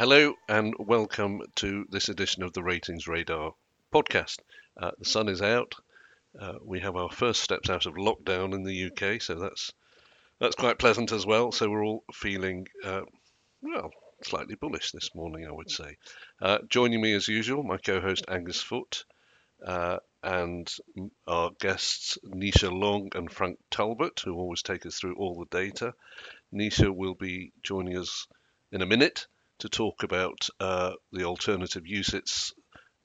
Hello and welcome to this edition of the Ratings Radar podcast. Uh, the sun is out. Uh, we have our first steps out of lockdown in the UK, so that's that's quite pleasant as well. So we're all feeling uh, well, slightly bullish this morning, I would say. Uh, joining me as usual, my co-host Angus Foot, uh, and our guests Nisha Long and Frank Talbot, who always take us through all the data. Nisha will be joining us in a minute to talk about uh, the alternative UCITS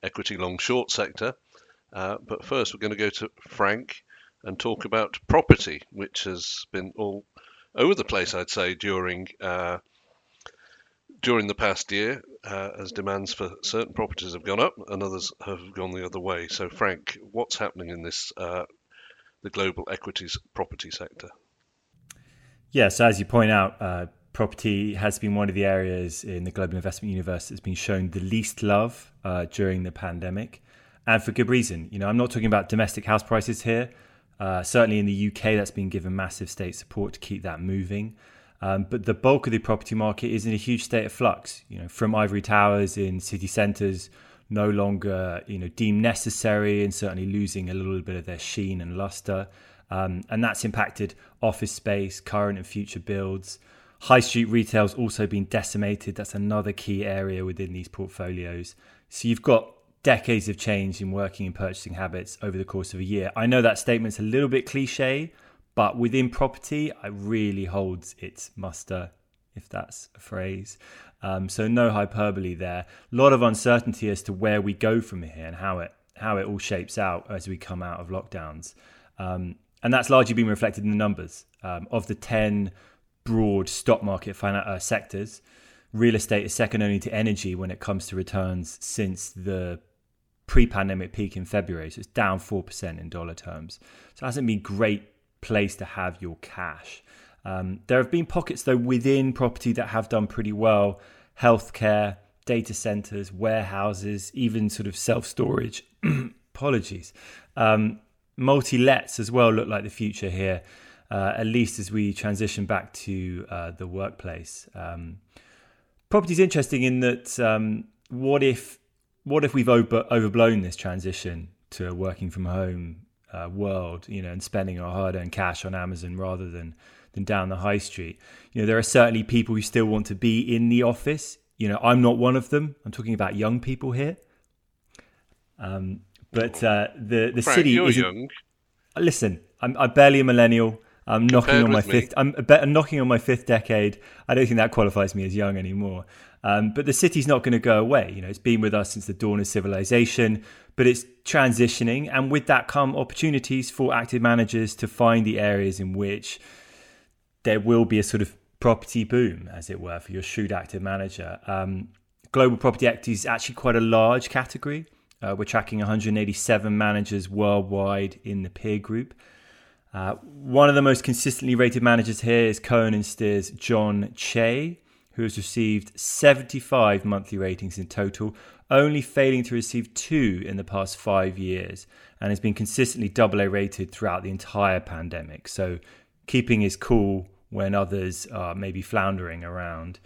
equity long short sector. Uh, but first, we're going to go to Frank and talk about property, which has been all over the place, I'd say, during uh, during the past year, uh, as demands for certain properties have gone up and others have gone the other way. So, Frank, what's happening in this uh, the global equities property sector? Yes, as you point out, uh, property has been one of the areas in the global investment universe that's been shown the least love uh, during the pandemic, and for good reason. You know, I'm not talking about domestic house prices here. Uh, certainly in the UK, that's been given massive state support to keep that moving. Um, but the bulk of the property market is in a huge state of flux. You know, from ivory towers in city centres, no longer you know deemed necessary, and certainly losing a little bit of their sheen and luster. Um, and that's impacted office space, current and future builds. High street retail's also been decimated. That's another key area within these portfolios. So you've got decades of change in working and purchasing habits over the course of a year. I know that statement's a little bit cliche, but within property, it really holds its muster, if that's a phrase. Um, so no hyperbole there. A lot of uncertainty as to where we go from here and how it how it all shapes out as we come out of lockdowns. Um, and that's largely been reflected in the numbers. Um, of the 10 broad stock market uh, sectors, real estate is second only to energy when it comes to returns since the pre-pandemic peak in February. So it's down four percent in dollar terms. So it hasn't been a great place to have your cash. Um, there have been pockets though within property that have done pretty well: healthcare, data centers, warehouses, even sort of self-storage. Apologies. Um, multi-lets as well look like the future here uh, at least as we transition back to uh, the workplace. Um, property is interesting in that um, what if what if we've over, overblown this transition to a working from home uh, world, you know, and spending our hard-earned cash on Amazon rather than than down the high street. You know, there are certainly people who still want to be in the office. You know, I'm not one of them. I'm talking about young people here. Um, but uh, the the Frank, city is young. Listen, I'm, I'm barely a millennial. I'm knocking on my fifth. I'm, I'm, knocking on my fifth decade. I don't think that qualifies me as young anymore. Um, but the city's not going to go away. You know, it's been with us since the dawn of civilization, but it's transitioning, and with that come opportunities for active managers to find the areas in which there will be a sort of property boom, as it were, for your shrewd active manager. Um, global property equity is actually quite a large category. Uh, we're tracking 187 managers worldwide in the peer group. Uh, one of the most consistently rated managers here is Cohen and Steers Jon Cheigh, who has received 75 monthly ratings in total, only failing to receive two in the past five years, and has been consistently double A rated throughout the entire pandemic. So, keeping his cool when others are maybe floundering around.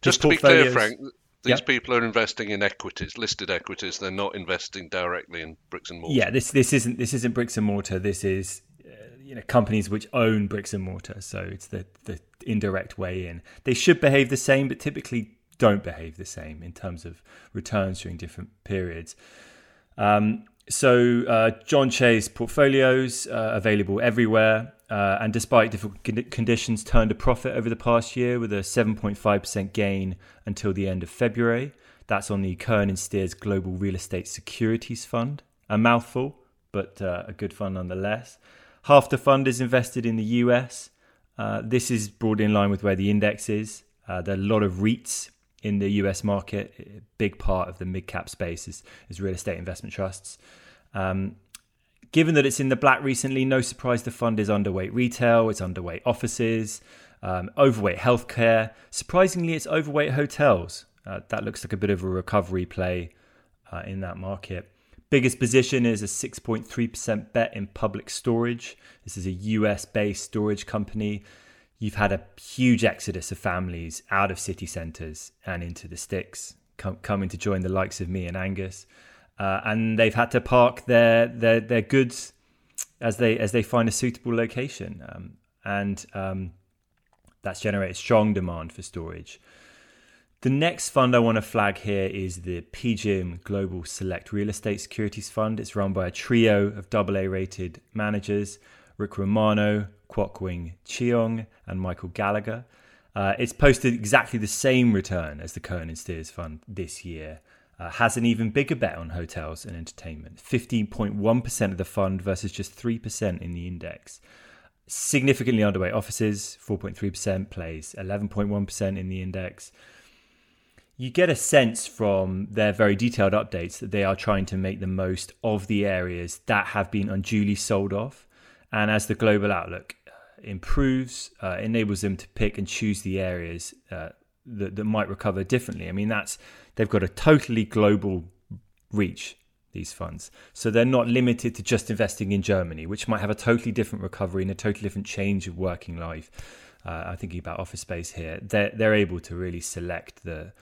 Just to be clear, Frank, these yep. people are investing in equities, listed equities. They're not investing directly in bricks and mortar. Yeah, this this isn't this isn't bricks and mortar. This is you know companies which own bricks and mortar so it's the the indirect way in. They should behave the same but typically don't behave the same in terms of returns during different periods. Um, so uh, Jon Cheigh's portfolios uh, available everywhere uh, and despite difficult conditions turned a profit over the past year with a 7.5% gain until the end of February. That's on the Cohen and Steers Global Real Estate Securities Fund. A mouthful but uh, a good fund nonetheless Half the fund is invested in the US. Uh, this is broadly in line with where the index is. Uh, there are a lot of REITs in the US market. A big part of the mid cap space is, is, real estate investment trusts. Um, given that it's in the black recently, no surprise the fund is underweight retail, it's underweight offices, um, overweight healthcare. Surprisingly, it's overweight hotels. Uh, that looks like a bit of a recovery play uh, in that market. Biggest position is a 6.3% bet in public storage. This is a US based storage company. you've had a huge exodus of families out of city centres and into the sticks, com- coming to join the likes of me and Angus, uh, and they've had to park their their their goods as they as they find a suitable location, um, and um, that's generated strong demand for storage. The next fund I want to flag here is the PGIM Global Select Real Estate Securities Fund. It's run by a trio of AA rated managers Rick Romano, Kwok Wing Cheong, and Michael Gallagher. Uh, it's posted exactly the same return as the Cohen and Steers Fund this year. Uh, has an even bigger bet on hotels and entertainment 15.1% of the fund versus just 3% in the index. Significantly underweight offices, 4.3%, plays 11.1% in the index you get a sense from their very detailed updates that they are trying to make the most of the areas that have been unduly sold off. And as the global outlook uh, improves, uh, enables them to pick and choose the areas uh, that, that might recover differently. I mean, that's they've got a totally global reach. These funds, so they're not limited to just investing in Germany, which might have a totally different recovery and a totally different change of working life. Uh, I'm thinking about office space here. They're they're able to really select the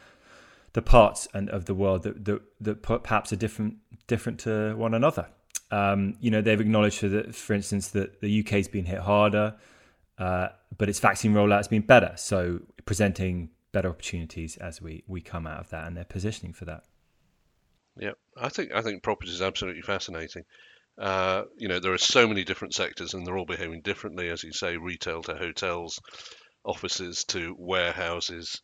the parts and of the world that, that, that perhaps are different different to one another. Um, you know, they've acknowledged that, for instance, that the UK's been hit harder, uh, but its vaccine rollout has been better. So presenting better opportunities as we, we come out of that, and they're positioning for that. Yeah, I think I think property is absolutely fascinating. Uh, you know, there are so many different sectors, and they're all behaving differently, as you say, retail to hotels, offices to warehouses.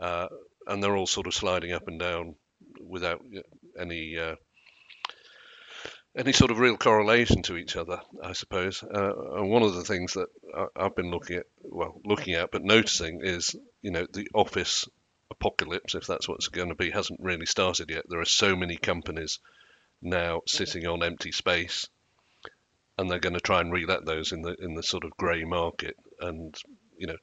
Uh, and they're all sort of sliding up and down without any uh, any sort of real correlation to each other, I suppose. Uh, and one of the things that I've been looking at, well, looking at, but noticing is, you know, the office apocalypse, if that's what's going to be, hasn't really started yet. There are so many companies now sitting on empty space, and they're going to try and relet those in the in the sort of grey market, and you know,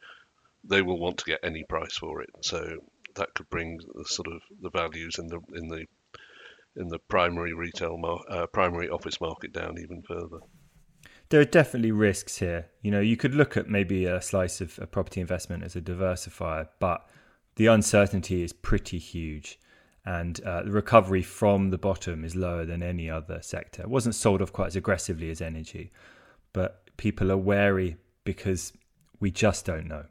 they will want to get any price for it. So that could bring the sort of the values in the in the in the primary retail mar- uh, primary office market down even further. There are definitely risks here. You know, you could look at maybe a slice of a property investment as a diversifier, but the uncertainty is pretty huge, and uh, the recovery from the bottom is lower than any other sector. It wasn't sold off quite as aggressively as energy, but people are wary because we just don't know.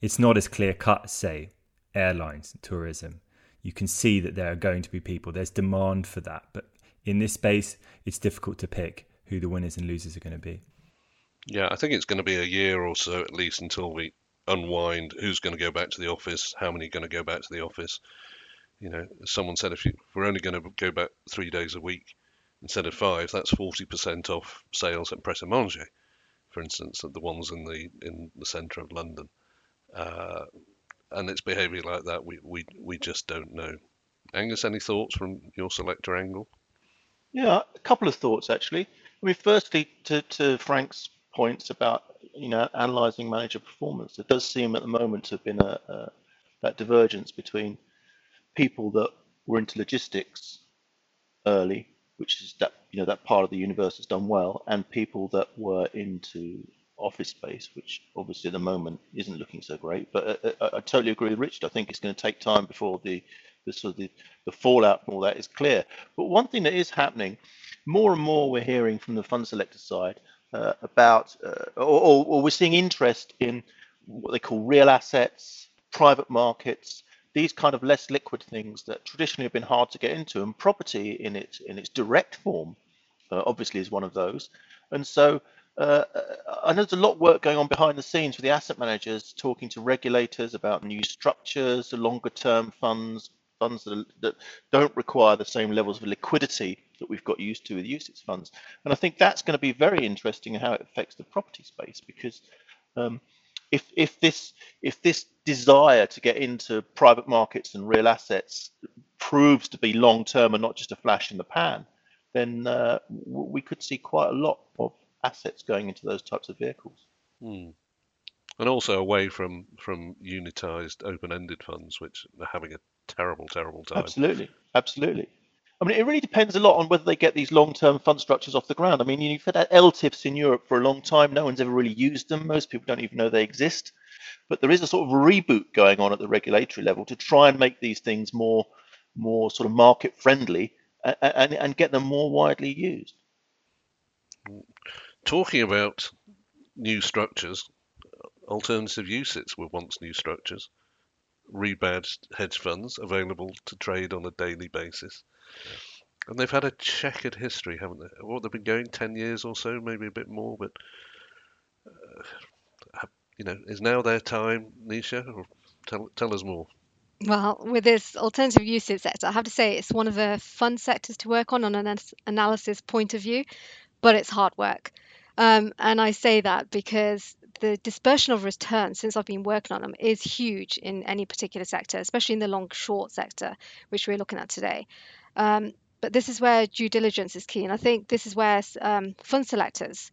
It's not as clear cut, say, airlines, and tourism. You can see that there are going to be people. There's demand for that, but in this space, it's difficult to pick who the winners and losers are going to be. Yeah, I think it's going to be a year or so at least until we unwind who's going to go back to the office, how many are going to go back to the office. You know, someone said if, you, if we're only going to go back three days a week instead of five, that's 40% off sales at Pret a Manger, for instance, at the ones in the in the centre of London. Uh, and it's behaving like that, we, we, we just don't know. Angus, any thoughts from your selector angle? Yeah, a couple of thoughts actually. I mean, firstly, to, to Frank's points about you know analysing manager performance, it does seem at the moment to have been a, a that divergence between people that were into logistics early, which is that you know that part of the universe has done well, and people that were into office space, which obviously at the moment isn't looking so great. But I, uh, uh, I, I totally agree with Richard. I think it's going to take time before the the sort of the, the fallout from all that is clear. But one thing that is happening, more and more we're hearing from the fund selector side uh, about, uh, or, or, we're seeing interest in what they call real assets, private markets, these kind of less liquid things that traditionally have been hard to get into, and property in its in its direct form, uh, obviously, is one of those. And so uh, I know there's a lot of work going on behind the scenes with the asset managers, talking to regulators about new structures, longer term funds, funds that, that don't require the same levels of liquidity that we've got used to with UCITS funds. And I think that's going to be very interesting in how it affects the property space because um, if if this if this desire to get into private markets and real assets proves to be long term and not just a flash in the pan, then uh, we could see quite a lot of assets going into those types of vehicles. Hmm. And also away from from unitized open-ended funds, which are having a terrible, terrible time. Absolutely, absolutely. I mean, it really depends a lot on whether they get these long-term fund structures off the ground. I mean, you've had ELTIFs in Europe for a long time. No one's ever really used them. Most people don't even know they exist. But there is a sort of reboot going on at the regulatory level to try and make these things more, more sort of market friendly and, and, and get them more widely used. Talking about new structures, alternative UCITS were once new structures, rebadged hedge funds available to trade on a daily basis. And they've had a checkered history, haven't they? What they've been going ten years or so, maybe a bit more. But uh, you know, is now their time, Nisha? Or tell tell us more. Well, with this alternative UCITS sector, I have to say it's one of the fun sectors to work on on an analysis point of view, but it's hard work. Um, and I say that because the dispersion of returns since I've been working on them is huge in any particular sector, especially in the long short sector, which we're looking at today. Um, but this is where due diligence is key. And I think this is where um, fund selectors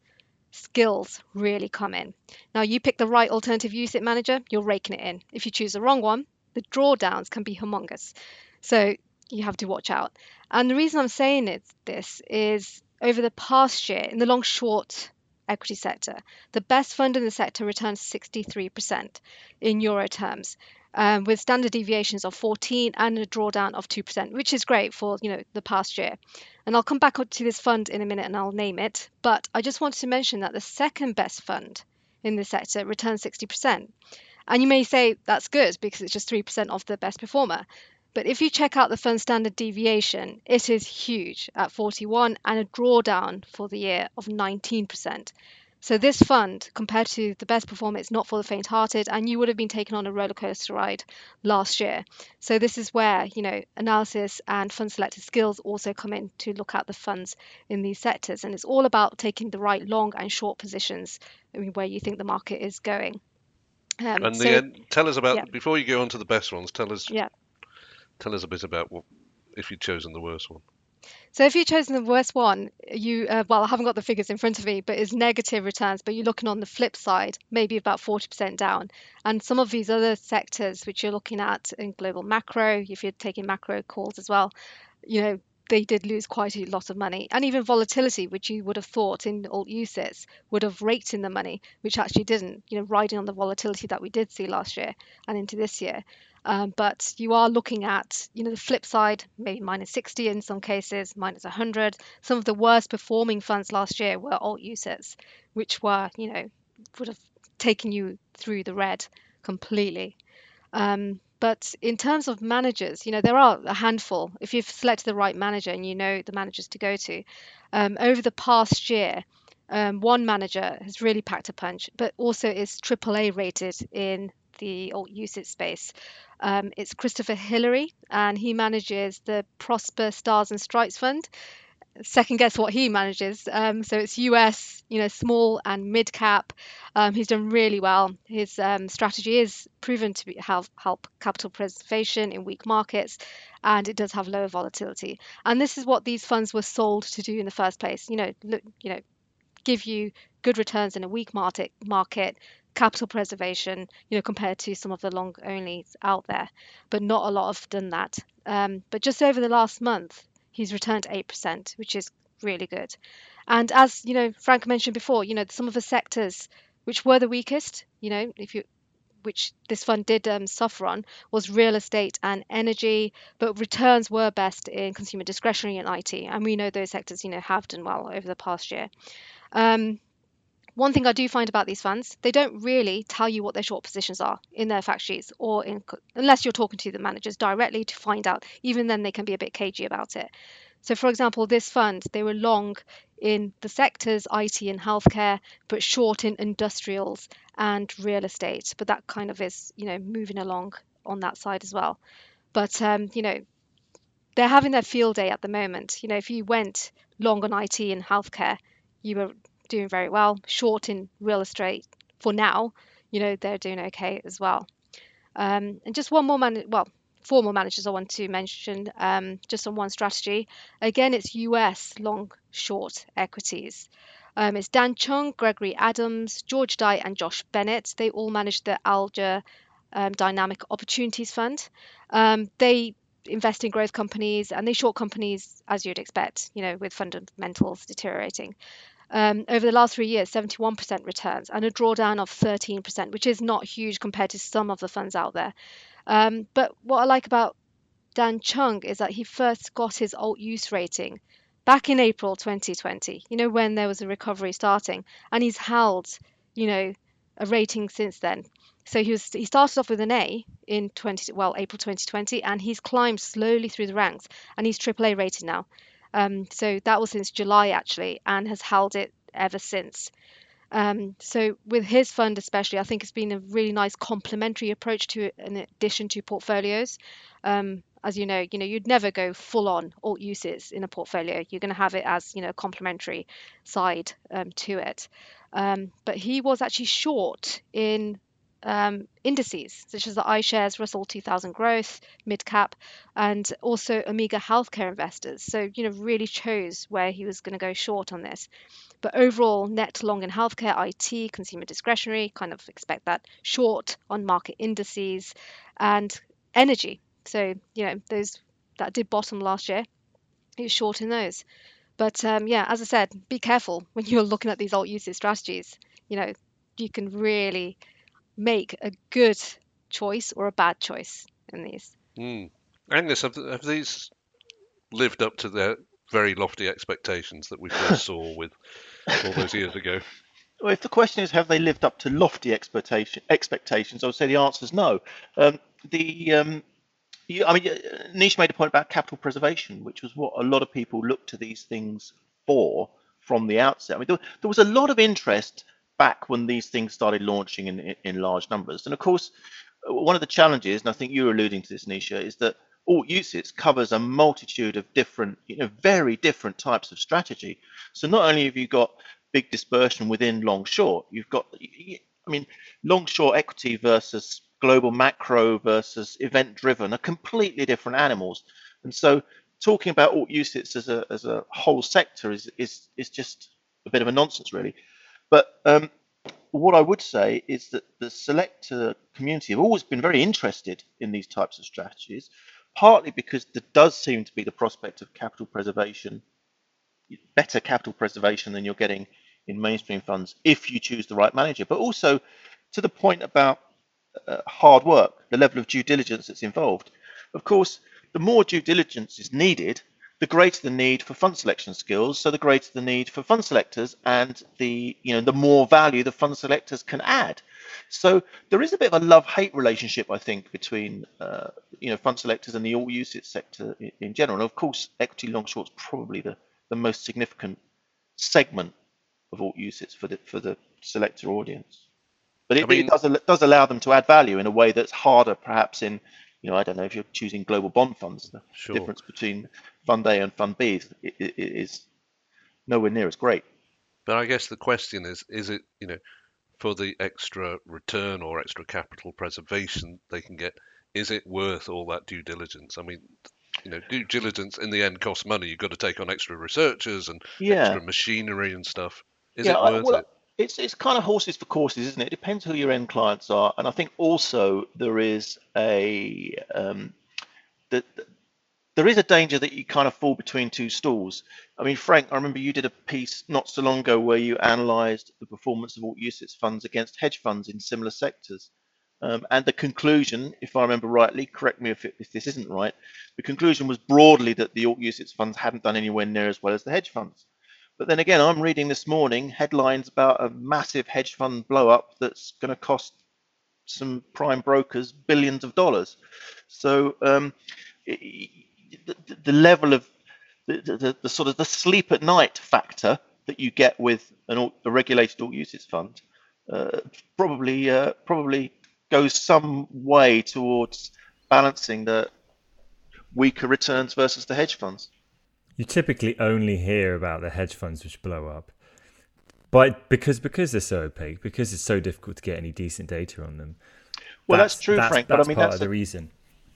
skills really come in. Now, you pick the right alternative UCIT manager, you're raking it in. If you choose the wrong one, the drawdowns can be humongous. So you have to watch out. And the reason I'm saying it, this is over the past year in the long short equity sector, the best fund in the sector returns 63% in euro terms um, with standard deviations of 14 and a drawdown of 2%, which is great for you know the past year. And I'll come back to this fund in a minute and I'll name it. But I just wanted to mention that the second best fund in the sector returns 60%. And you may say that's good because it's just 3% of the best performer. But if you check out the fund standard deviation, it is huge at 41 and a drawdown for the year of 19%. So this fund, compared to the best performer, it's not for the faint-hearted, and you would have been taken on a roller coaster ride last year. So this is where you know analysis and fund selected skills also come in to look at the funds in these sectors, and it's all about taking the right long and short positions I mean, where you think the market is going. Um, and so, the, tell us about yeah. before you go on to the best ones. Tell us, yeah. Tell us a bit about what if you'd chosen the worst one. So if you've chosen the worst one, you uh, well, I haven't got the figures in front of me, but it's negative returns. But you're looking on the flip side, maybe about 40% down. And some of these other sectors, which you're looking at in global macro, if you're taking macro calls as well, you know, they did lose quite a lot of money. And even volatility, which you would have thought in alt UCITS would have raked in the money, which actually didn't, you know, riding on the volatility that we did see last year and into this year. Um, but you are looking at, you know, the flip side, maybe minus 60 in some cases, minus 100. Some of the worst performing funds last year were alt UCITS, which were, you know, would have taken you through the red completely. Um, but in terms of managers, you know, there are a handful. If you've selected the right manager and you know the managers to go to, um, over the past year, um, one manager has really packed a punch, but also is AAA rated in the alt UCITS space. Um, it's Christopher Hillary, and he manages the Prosper Stars and Stripes Fund. Second guess what he manages. Um, so it's US, you know, small and mid cap. Um, he's done really well. His um, strategy is proven to be, help, help capital preservation in weak markets, and it does have lower volatility. And this is what these funds were sold to do in the first place. You know, look, you know, give you good returns in a weak market, market capital preservation, you know, compared to some of the long onlys out there. But not a lot have done that. Um, but just over the last month, he's returned 8%, which is really good. And as you know, Frank mentioned before, you know, some of the sectors which were the weakest, you know, if you which this fund did um, suffer on was real estate and energy, but returns were best in consumer discretionary and IT, and we know those sectors, you know, have done well over the past year. Um, one thing I do find about these funds, they don't really tell you what their short positions are in their fact sheets or in, unless you're talking to the managers directly to find out. Even then, they can be a bit cagey about it. So, for example, this fund, they were long in the sectors IT and healthcare, but short in industrials and real estate. But that kind of is, you know, moving along on that side as well. But, um, you know, they're having their field day at the moment. You know, if you went long on IT and healthcare, you were doing very well. Short in real estate for now, you know, they're doing okay as well. Um, and just one more man, well, four more managers I want to mention um, just on one strategy. Again, it's US long short equities. Um, it's Dan Chung, Gregory Adams, George Dye, and Josh Bennett. They all manage the Alger um, Dynamic Opportunities Fund. Um, they invest in growth companies and they short companies as you'd expect, you know, with fundamentals deteriorating. Um, over the last three years, 71% returns and a drawdown of 13%, which is not huge compared to some of the funds out there. Um, but what I like about Dan Chung is that he first got his alt UCITS rating back in April 2020, you know, when there was a recovery starting, and he's held, you know, a rating since then. So he was he started off with an A in 20 well April 2020, and he's climbed slowly through the ranks, and he's AAA rated now. Um, so that was since July actually, and has held it ever since. Um, so with his fund especially, I think it's been a really nice complementary approach to an addition to portfolios. Um, as you know, you know you'd never go full on alt UCITS in a portfolio. You're going to have it as you know complementary side um, to it. Um, but he was actually short in um, indices such as the iShares Russell 2000 Growth, Mid Cap, and also Omega Healthcare Investors. So you know really chose where he was going to go short on this. But overall, net long in healthcare, IT, consumer discretionary, kind of expect that short on market indices, and energy. So you know those that did bottom last year, he was short in those. But um, yeah, as I said, be careful when you're looking at these alt UCITS strategies. You know, you can really make a good choice or a bad choice in these. Mm. Angus, have, have these lived up to their very lofty expectations that we first saw with all those years ago? Well, if the question is have they lived up to lofty expectation, expectations, I would say the answer is no. Um, the um, you, I mean, Nish made a point about capital preservation, which was what a lot of people look to these things for from the outset. I mean, there, there was a lot of interest back when these things started launching in, in large numbers. And of course, uh, one of the challenges, and I think you were alluding to this, Nisha, is that alt UCITS covers a multitude of different, you know, very different types of strategy. So not only have you got big dispersion within long short, you've got, I mean, long short equity versus global macro versus event driven are completely different animals. And so talking about alt UCITS as a, as a whole sector is, is, is just a bit of a nonsense, really. But um, what I would say is that the selector community have always been very interested in these types of strategies, partly because there does seem to be the prospect of capital preservation, better capital preservation than you're getting in mainstream funds if you choose the right manager, but also to the point about uh, hard work, the level of due diligence that's involved. Of course, the more due diligence is needed, the greater the need for fund selection skills. So the greater the need for fund selectors, and the you know the more value the fund selectors can add. So there is a bit of a love-hate relationship, I think, between uh, you know fund selectors and the alt UCITS sector in, in general. And of course, equity long short's probably the, the most significant segment of alt UCITS for the for the selector audience. But it, I mean, it does, does allow them to add value in a way that's harder, perhaps in, you know, I don't know if you're choosing global bond funds. The sure. difference between Fund A and Fund B is, is nowhere near as great. But I guess the question is: Is it, you know, for the extra return or extra capital preservation they can get? Is it worth all that due diligence? I mean, you know, due diligence in the end costs money. You've got to take on extra researchers and yeah. extra machinery and stuff. Is yeah, it worth I, well, it? It's it's kind of horses for courses, isn't it? It depends who your end clients are, and I think also there is a um, that there is a danger that you kind of fall between two stools. I mean, Frank, I remember you did a piece not so long ago where you analysed the performance of alt UCITS funds against hedge funds in similar sectors. Um, and the conclusion, if I remember rightly, correct me if, it, if this isn't right, the conclusion was broadly that the alt UCITS funds hadn't done anywhere near as well as the hedge funds. But then again, I'm reading this morning headlines about a massive hedge fund blow up that's going to cost some prime brokers billions of dollars. So um, the, the, level of the, the, the, sort of the sleep at night factor that you get with an, a regulated alt UCITS fund uh, probably uh, probably goes some way towards balancing the weaker returns versus the hedge funds. You typically only hear about the hedge funds which blow up. But because because they're so opaque, because it's so difficult to get any decent data on them. Well, that's, that's true, that's, Frank. That's but I mean, part that's of the reason.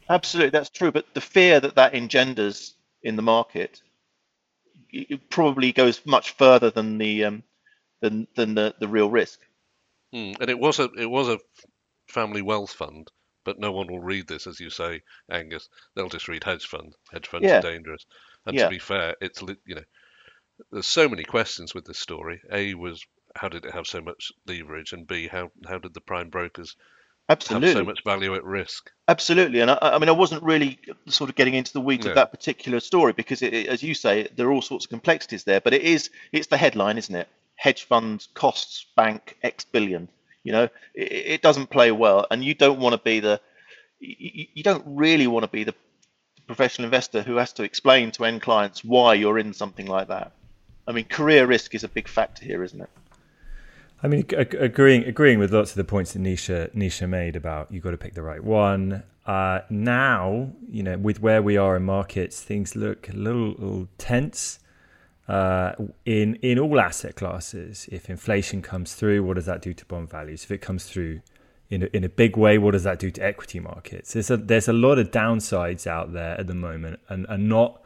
Absolutely, that's true. But the fear that that engenders in the market it probably goes much further than the um, than than the, the real risk. Mm, and it was a it was a family wealth fund but no one will read this, as you say, Angus. They'll just read hedge fund. Hedge funds Yeah. are dangerous. And Yeah. to be fair, it's you know, there's so many questions with this story. A was how did it have so much leverage, and B how how did the prime brokers have so much value at risk? Absolutely, and I, I mean, I wasn't really sort of getting into the weeds No. of that particular story because, it, it- as you say, there are all sorts of complexities there. But it is, it's the headline, isn't it? Hedge funds costs bank X billion. You know, it, it doesn't play well, and you don't want to be the, you, you don't really want to be the professional investor who has to explain to end clients why you're in something like that. I mean, career risk is a big factor here, isn't it? I mean, agreeing agreeing with lots of the points that Nisha Nisha made about you've got to pick the right one. Uh, now, you know, with where we are in markets, things look a little, little tense uh, in in all asset classes. If inflation comes through, what does that do to bond values? If it comes through in a, in a big way, what does that do to equity markets? There's a there's a lot of downsides out there at the moment, and, and not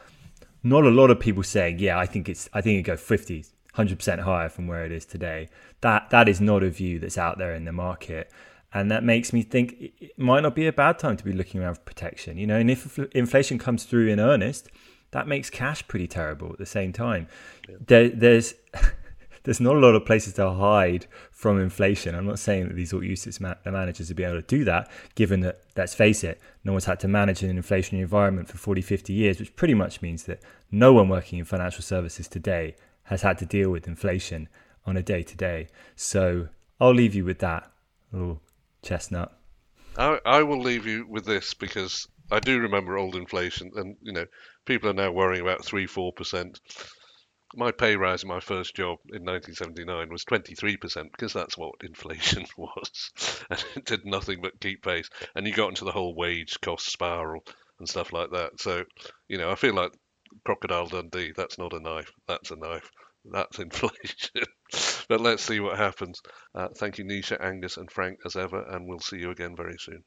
not a lot of people saying, yeah, I think it's I think it go 50, 100% higher from where it is today. That that is not a view that's out there in the market. And that makes me think it might not be a bad time to be looking around for protection. You know, and if inflation comes through in earnest, that makes cash pretty terrible at the same time. There, there's there's not a lot of places to hide from inflation. I'm not saying that these alt UCITS ma- managers will be able to do that, given that, let's face it, no one's had to manage in an inflationary environment for 40, 50 years, which pretty much means that no one working in financial services today has had to deal with inflation on a day to day. So I'll leave you with that little chestnut. I, I will leave you with this because I do remember old inflation, and you know people are now worrying about three, four percent. My pay rise in my first job in 1979 was 23% because that's what inflation was, and it did nothing but keep pace. And you got into the whole wage cost spiral and stuff like that. So, you know, I feel like Crocodile Dundee. That's not a knife. That's a knife. That's inflation. but let's see what happens. Uh, thank you, Nisha, Angus, and Frank, as ever, and we'll see you again very soon.